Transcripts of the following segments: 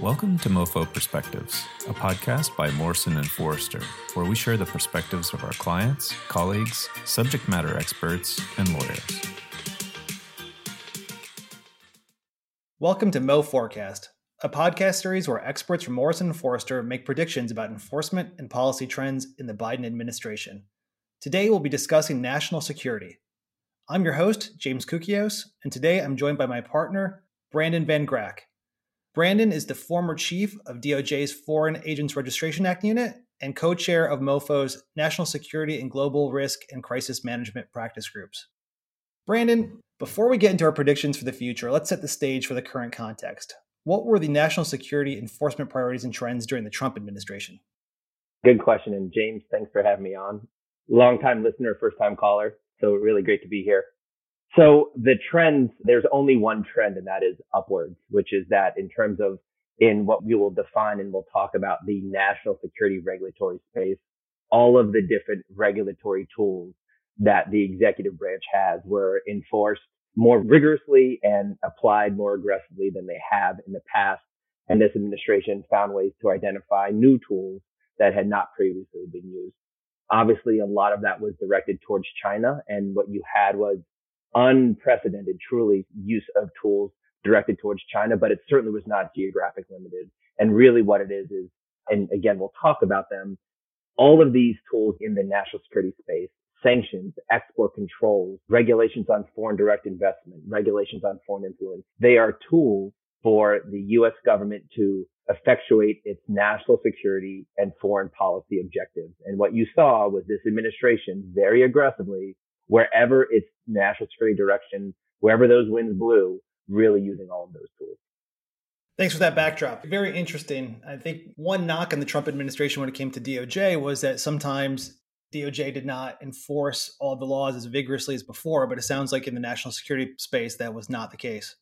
Welcome to MoFo Perspectives, a podcast by Morrison and Foerster, where we share the perspectives of our clients, colleagues, subject matter experts, and lawyers. Welcome to Mo Forecast, a podcast series where experts from Morrison and Foerster make predictions about enforcement and policy trends in the Biden administration. Today we'll be discussing national security. I'm your host, James Koukios, and today I'm joined by my partner, Brandon Van Grack. Brandon is the former chief of DOJ's Foreign Agents Registration Act unit and co chair of MOFO's National Security and Global Risk and Crisis Management Practice Groups. Brandon, before we get into our predictions for the future, let's set the stage for the current context. What were the national security enforcement priorities and trends during the Trump administration? Good question. And James, thanks for having me on. Longtime listener, first time caller. So really great to be here. So the trends, there's only one trend and that is upwards, which is that in terms of in what we will define and we'll talk about the national security regulatory space, all of the different regulatory tools that the executive branch has were enforced more rigorously and applied more aggressively than they have in the past. And this administration found ways to identify new tools that had not previously been used. Obviously, a lot of that was directed towards China. And what you had was unprecedented, truly use of tools directed towards China, but it certainly was not geographic limited. And really what it is is, and again, we'll talk about them. All of these tools in the national security space, sanctions, export controls, regulations on foreign direct investment, regulations on foreign influence, they are tools for the U.S. government to effectuate its national security and foreign policy objectives. And what you saw was this administration very aggressively wherever its national security direction, wherever those winds blew, really using all of those tools. Thanks for that backdrop. Very interesting. I think one knock on the Trump administration when it came to DOJ was that sometimes DOJ did not enforce all the laws as vigorously as before, but it sounds like in the national security space that was not the case.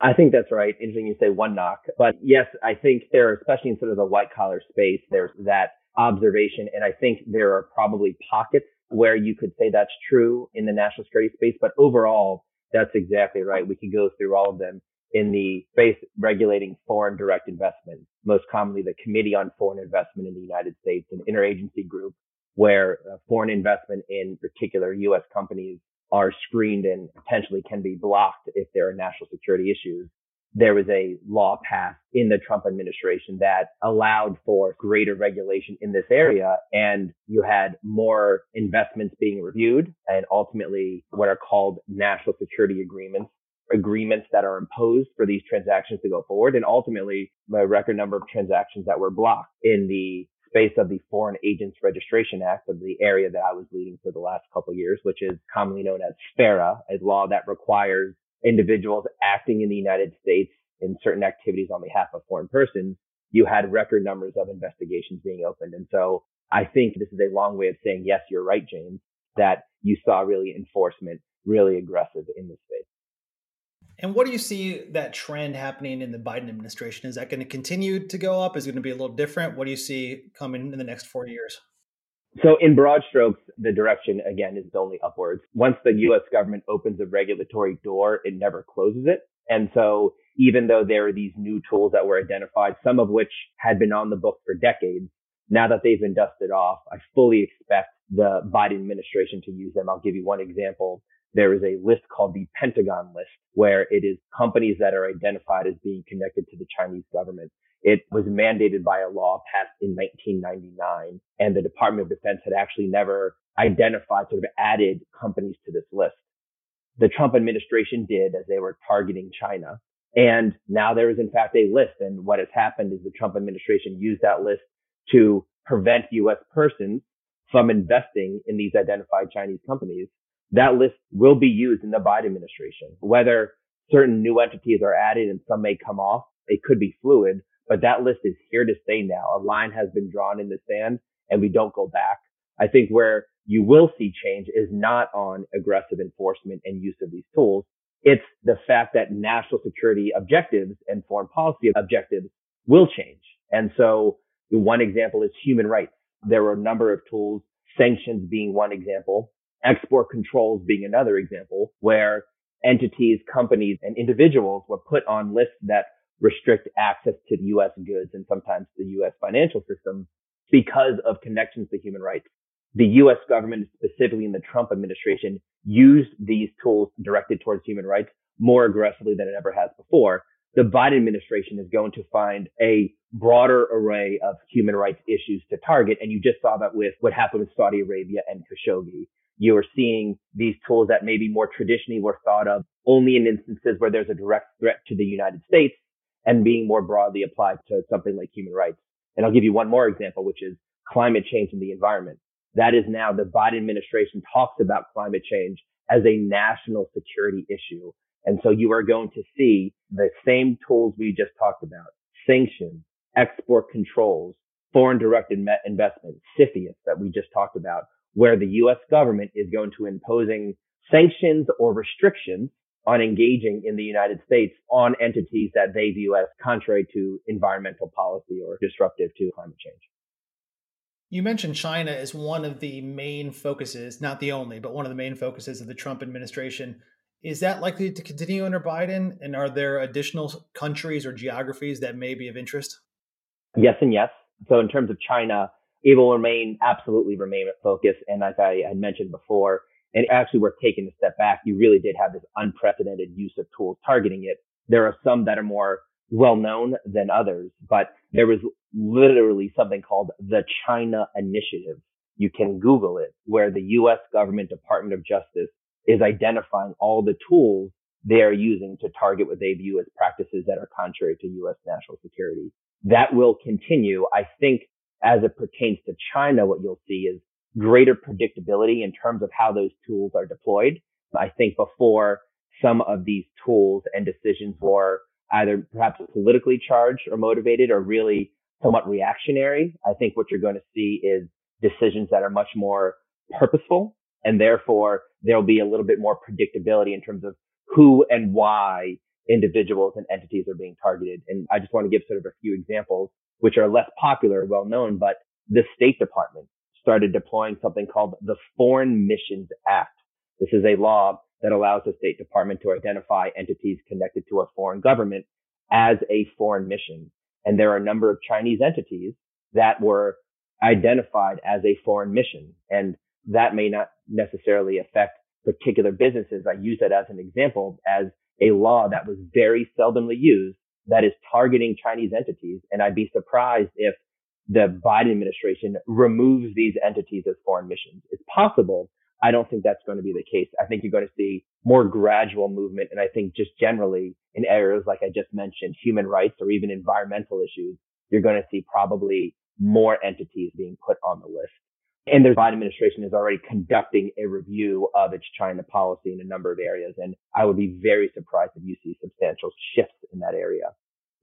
I think that's right. Interesting you say one knock. But yes, I think there, especially in sort of the white collar space, there's that observation. And I think there are probably pockets where you could say that's true in the national security space, but overall, that's exactly right. We could go through all of them in the space regulating foreign direct investment, most commonly the Committee on Foreign Investment in the United States, an interagency group where uh, foreign investment in particular U.S. companies are screened and potentially can be blocked if there are national security issues there was a law passed in the Trump administration that allowed for greater regulation in this area. And you had more investments being reviewed and ultimately what are called national security agreements, agreements that are imposed for these transactions to go forward. And ultimately a record number of transactions that were blocked in the space of the Foreign Agents Registration Act of the area that I was leading for the last couple of years, which is commonly known as FARA, a law that requires individuals acting in the United States in certain activities on behalf of foreign persons, you had record numbers of investigations being opened. And so I think this is a long way of saying, yes, you're right, James, that you saw really enforcement really aggressive in this space. And what do you see that trend happening in the Biden administration? Is that going to continue to go up? Is it going to be a little different? What do you see coming in the next four years? So in broad strokes, the direction again is only upwards. Once the US government opens a regulatory door, it never closes it. And so even though there are these new tools that were identified, some of which had been on the book for decades, now that they've been dusted off, I fully expect the Biden administration to use them. I'll give you one example. There is a list called the Pentagon list where it is companies that are identified as being connected to the Chinese government. It was mandated by a law passed in 1999 and the Department of Defense had actually never identified, sort of added companies to this list. The Trump administration did as they were targeting China. And now there is in fact a list. And what has happened is the Trump administration used that list to prevent U.S. persons from investing in these identified Chinese companies. That list will be used in the Biden administration. Whether certain new entities are added and some may come off, it could be fluid, but that list is here to stay now. A line has been drawn in the sand and we don't go back. I think where you will see change is not on aggressive enforcement and use of these tools. It's the fact that national security objectives and foreign policy objectives will change. And so one example is human rights. There were a number of tools, sanctions being one example, export controls being another example, where entities, companies, and individuals were put on lists that restrict access to U.S. goods and sometimes the U.S. financial system because of connections to human rights. The U.S. government, specifically in the Trump administration, used these tools directed towards human rights more aggressively than it ever has before. The Biden administration is going to find a broader array of human rights issues to target. And you just saw that with what happened with Saudi Arabia and Khashoggi. You are seeing these tools that maybe more traditionally were thought of only in instances where there's a direct threat to the United States and being more broadly applied to something like human rights. And I'll give you one more example, which is climate change and the environment. That is now the Biden administration talks about climate change as a national security issue. And so you are going to see the same tools we just talked about, sanctions, export controls, foreign direct investment, CFIUS that we just talked about, where the U.S. government is going to imposing sanctions or restrictions on engaging in the United States on entities that they view as contrary to environmental policy or disruptive to climate change. You mentioned China as one of the main focuses, not the only, but one of the main focuses of the Trump administration. Is that likely to continue under Biden? And are there additional countries or geographies that may be of interest? Yes, and yes. So, in terms of China, it will remain absolutely remain a focus. And as I had mentioned before, and actually worth taking a step back, you really did have this unprecedented use of tools targeting it. There are some that are more well known than others, but there was literally something called the China Initiative. You can Google it, where the U.S. government Department of Justice is identifying all the tools they are using to target what they view as practices that are contrary to U.S. national security. That will continue. I think as it pertains to China, what you'll see is greater predictability in terms of how those tools are deployed. I think before some of these tools and decisions were either perhaps politically charged or motivated or really somewhat reactionary. I think what you're going to see is decisions that are much more purposeful and therefore there'll be a little bit more predictability in terms of who and why individuals and entities are being targeted. And I just want to give sort of a few examples, which are less popular, well known, but the State Department started deploying something called the Foreign Missions Act. This is a law that allows the State Department to identify entities connected to a foreign government as a foreign mission. And there are a number of Chinese entities that were identified as a foreign mission. And that may not necessarily affect particular businesses. I use that as an example as a law that was very seldomly used that is targeting Chinese entities. And I'd be surprised if the Biden administration removes these entities as foreign missions. It's possible. I don't think that's going to be the case. I think you're going to see more gradual movement. And I think just generally in areas like I just mentioned, human rights or even environmental issues, you're going to see probably more entities being put on the list. And the Biden administration is already conducting a review of its China policy in a number of areas. And I would be very surprised if you see substantial shifts in that area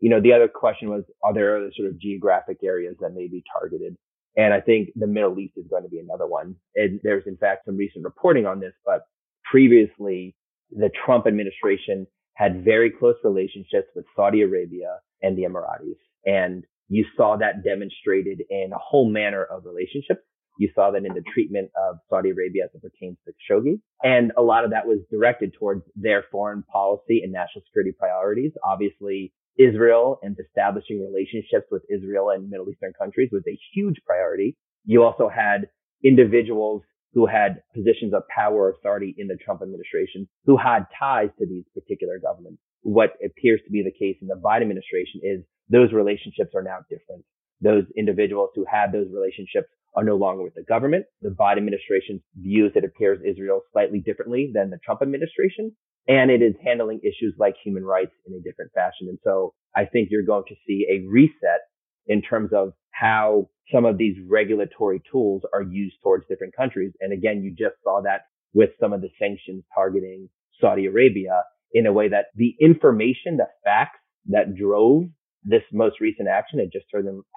you know, the other question was, are there other sort of geographic areas that may be targeted? And I think the Middle East is going to be another one. And there's in fact some recent reporting on this, but previously the Trump administration had very close relationships with Saudi Arabia and the Emiratis. And you saw that demonstrated in a whole manner of relationships. You saw that in the treatment of Saudi Arabia as it pertains to Khashoggi. And a lot of that was directed towards their foreign policy and national security priorities. Obviously, Israel and establishing relationships with Israel and Middle Eastern countries was a huge priority. You also had individuals who had positions of power or authority in the Trump administration who had ties to these particular governments. What appears to be the case in the Biden administration is those relationships are now different. Those individuals who had those relationships are no longer with the government. The Biden administration views, it appears, Israel slightly differently than the Trump administration and it is handling issues like human rights in a different fashion. And so I think you're going to see a reset in terms of how some of these regulatory tools are used towards different countries. And again, you just saw that with some of the sanctions targeting Saudi Arabia in a way that the information, the facts that drove this most recent action, it just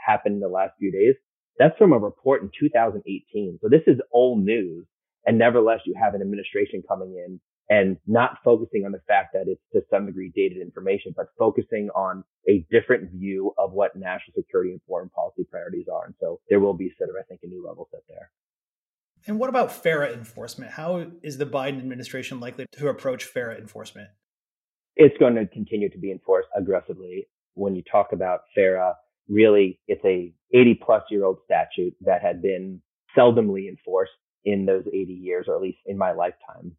happened in the last few days. That's from a report in 2018. So this is old news. And nevertheless, you have an administration coming in and not focusing on the fact that it's to some degree dated information, but focusing on a different view of what national security and foreign policy priorities are. And so there will be sort of, I think, a new level set there. And what about FARA enforcement? How is the Biden administration likely to approach FARA enforcement? It's going to continue to be enforced aggressively. when you talk about FARA, really it's a 80 plus year old statute that had been seldomly enforced in those 80 years, or at least in my lifetime.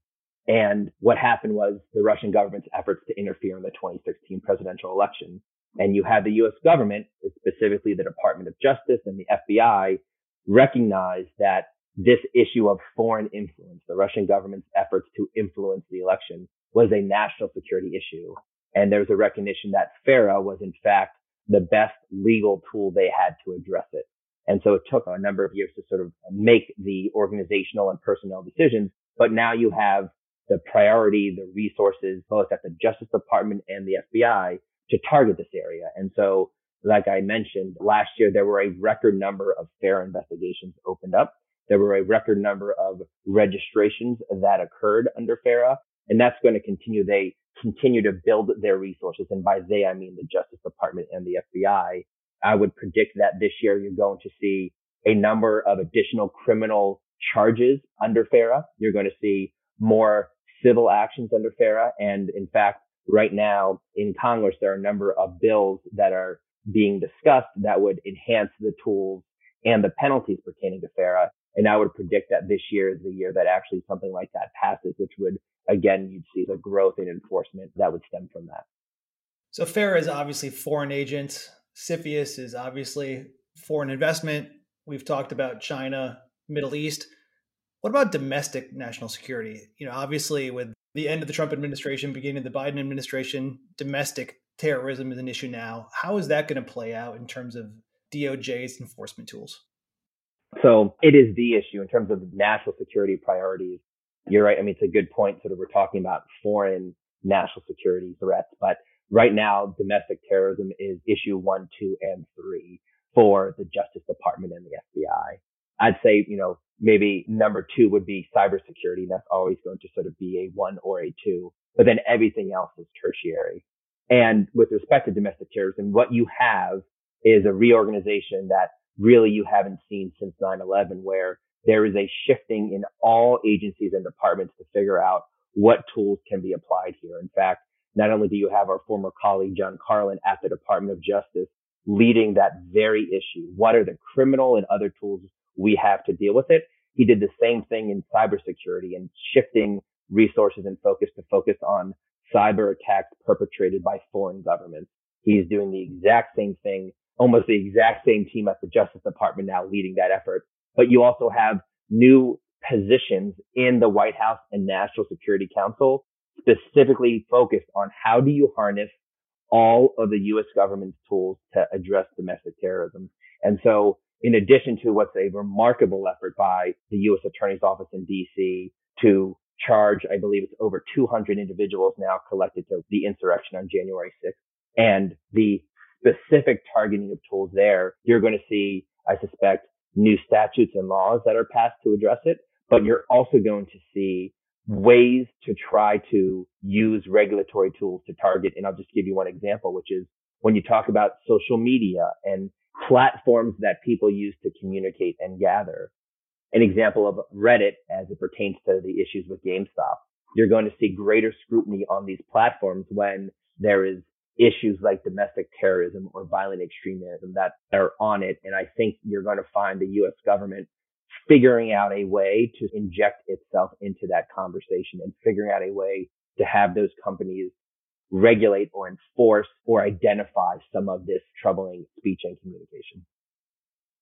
And what happened was the Russian government's efforts to interfere in the 2016 presidential election. And you had the US government, specifically the Department of Justice and the FBI, recognize that this issue of foreign influence, the Russian government's efforts to influence the election was a national security issue. And there's a recognition that FARA was in fact the best legal tool they had to address it. And so it took a number of years to sort of make the organizational and personnel decisions. But now you have the priority, the resources, both at the Justice Department and the FBI to target this area. And so, like I mentioned, last year there were a record number of FARA investigations opened up. There were a record number of registrations that occurred under FARA, and that's going to continue. They continue to build their resources. And by they, I mean the Justice Department and the FBI. I would predict that this year you're going to see a number of additional criminal charges under FARA. You're going to see more civil actions under FARA. And in fact, right now in Congress, there are a number of bills that are being discussed that would enhance the tools and the penalties pertaining to FARA. And I would predict that this year is the year that actually something like that passes, which would again, you'd see the growth in enforcement that would stem from that. So FARA is obviously foreign agent. CFIUS is obviously foreign investment. We've talked about China, Middle East. What about domestic national security? You know, obviously with the end of the Trump administration, beginning of the Biden administration, domestic terrorism is an issue now. How is that going to play out in terms of DOJ's enforcement tools? So it is the issue in terms of national security priorities you're right. I mean, it's a good point. Sort of, we're talking about foreign national security threats, but right now, domestic terrorism is issue one, two, and three for the Justice Department and the FBI. I'd say, you know, maybe number two would be cybersecurity. And that's always going to sort of be a one or a two, but then everything else is tertiary. And with respect to domestic terrorism, what you have is a reorganization that really you haven't seen since 9-11 where there is a shifting in all agencies and departments to figure out what tools can be applied here. In fact, not only do you have our former colleague, John Carlin at the Department of Justice leading that very issue. What are the criminal and other tools we have to deal with it? He did the same thing in cybersecurity and shifting resources and focus to focus on cyber attacks perpetrated by foreign governments. He's doing the exact same thing, almost the exact same team at the Justice Department now leading that effort but you also have new positions in the White House and National Security Council specifically focused on how do you harness all of the U.S. government's tools to address domestic terrorism. And so in addition to what's a remarkable effort by the U.S. Attorney's Office in D.C. to charge, I believe it's over 200 individuals now collected to the insurrection on January 6th and the specific targeting of tools there, you're going to see, I suspect, new statutes and laws that are passed to address it, but you're also going to see ways to try to use regulatory tools to target. And I'll just give you one example, which is when you talk about social media and platforms that people use to communicate and gather. An example of Reddit as it pertains to the issues with GameStop. You're going to see greater scrutiny on these platforms when there is issues like domestic terrorism or violent extremism that are on it. And I think you're going to find the U.S. government figuring out a way to inject itself into that conversation and figuring out a way to have those companies regulate or enforce or identify some of this troubling speech and communication.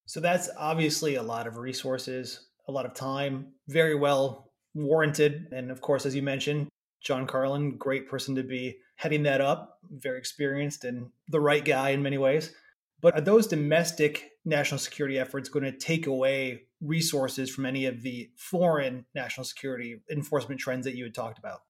So that's obviously a lot of resources, a lot of time, very well warranted. And of course, as you mentioned, John Carlin, great person to be heading that up, very experienced and the right guy in many ways. But are those domestic national security efforts going to take away resources from any of the foreign national security enforcement trends that you had talked about?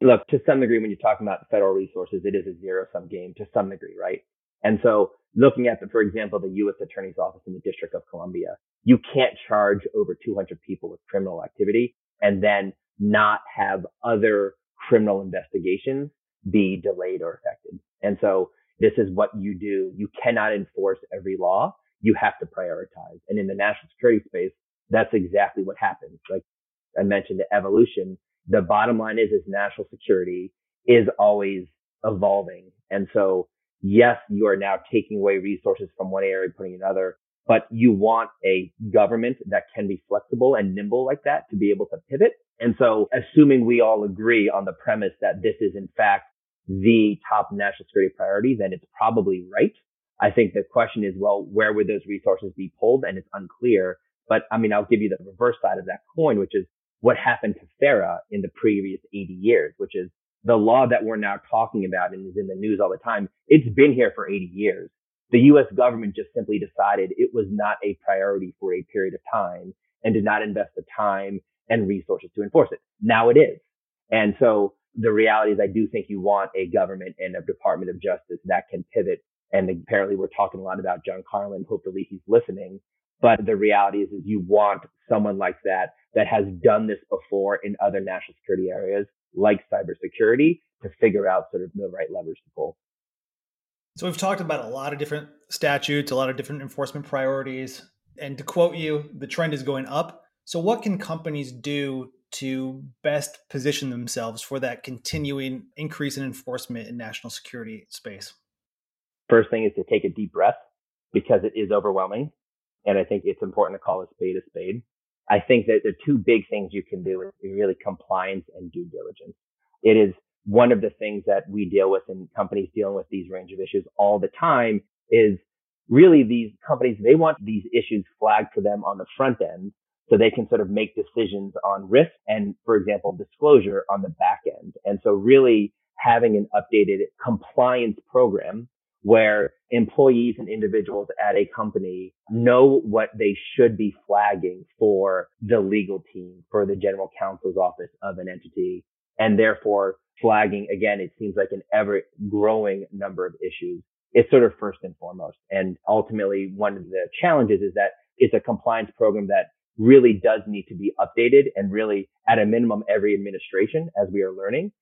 Look, to some degree, when you're talking about federal resources, it is a zero sum game to some degree, right? And so looking at the, for example, the U.S. Attorney's Office in the District of Columbia, you can't charge over 200 people with criminal activity and then not have other criminal investigations be delayed or affected. And so this is what you do. You cannot enforce every law. You have to prioritize. And in the national security space, that's exactly what happens. Like I mentioned, the evolution. The bottom line is, is national security is always evolving. And so yes, you are now taking away resources from one area, putting in another, but you want a government that can be flexible and nimble like that to be able to pivot. And so assuming we all agree on the premise that this is in fact the top national security priority, then it's probably right. I think the question is, well, where would those resources be pulled? And it's unclear. But I mean, I'll give you the reverse side of that coin, which is what happened to FARA in the previous 80 years, which is the law that we're now talking about and is in the news all the time. It's been here for 80 years. The U.S. government just simply decided it was not a priority for a period of time and did not invest the time and resources to enforce it. Now it is. And so the reality is I do think you want a government and a Department of Justice that can pivot. And apparently we're talking a lot about John Carlin. Hopefully he's listening. But the reality is, is you want someone like that that has done this before in other national security areas like cybersecurity to figure out sort of the right levers to pull. So we've talked about a lot of different statutes, a lot of different enforcement priorities. And to quote you, the trend is going up. So what can companies do to best position themselves for that continuing increase in enforcement in national security space? First thing is to take a deep breath because it is overwhelming. And I think it's important to call a spade a spade. I think that the two big things you can do is really compliance and due diligence. It is one of the things that we deal with in companies dealing with these range of issues all the time is really these companies, they want these issues flagged for them on the front end so they can sort of make decisions on risk and, for example, disclosure on the back end. And so really having an updated compliance program where employees and individuals at a company know what they should be flagging for the legal team, for the general counsel's office of an entity, and therefore flagging again, it seems like an ever growing number of issues. It's sort of first and foremost. And ultimately, one of the challenges is that it's a compliance program that really does need to be updated and really at a minimum every administration as we are learning.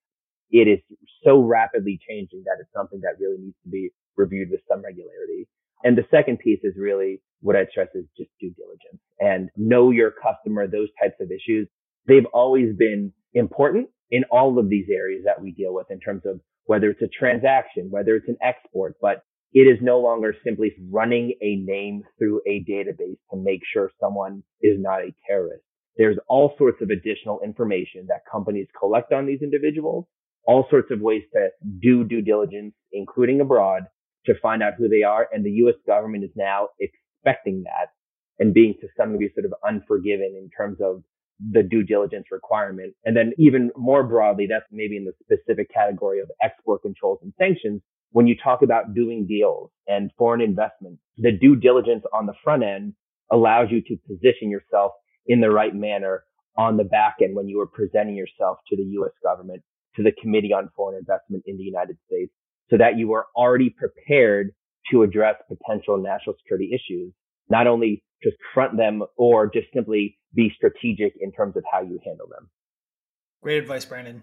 It is so rapidly changing that it's something that really needs to be reviewed with some regularity. And the second piece is really what I stress is just due diligence and know your customer, those types of issues. They've always been important in all of these areas that we deal with in terms of whether it's a transaction, whether it's an export, but it is no longer simply running a name through a database to make sure someone is not a terrorist. There's all sorts of additional information that companies collect on these individuals, all sorts of ways to do due diligence, including abroad, to find out who they are. And the U.S. government is now expecting that and being to some degree sort of unforgiving in terms of the due diligence requirement. And then even more broadly, that's maybe in the specific category of export controls and sanctions when you talk about doing deals and foreign investment, the due diligence on the front end allows you to position yourself in the right manner on the back end when you are presenting yourself to the U.S. government, to the Committee on Foreign Investment in the United States, so that you are already prepared to address potential national security issues, not only just front them or just simply be strategic in terms of how you handle them. Great advice, Brandon.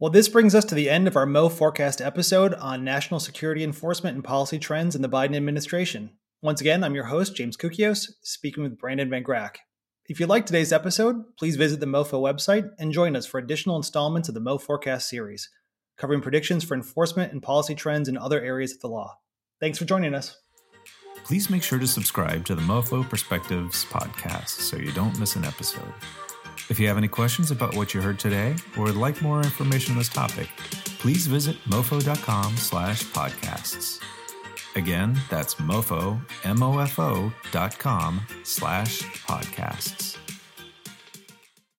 Well, this brings us to the end of our Mo Forecast episode on national security enforcement and policy trends in the Biden administration. Once again, I'm your host, James Koukios, speaking with Brandon Van Grack. If you liked today's episode, please visit the MoFo website and join us for additional installments of the Mo Forecast series, covering predictions for enforcement and policy trends in other areas of the law. Thanks for joining us. Please make sure to subscribe to the MoFo Perspectives podcast so you don't miss an episode. If you have any questions about what you heard today or would like more information on this topic, please visit mofo.com slash podcasts. Again, that's mofo, M-O-F-O dot com slash podcasts.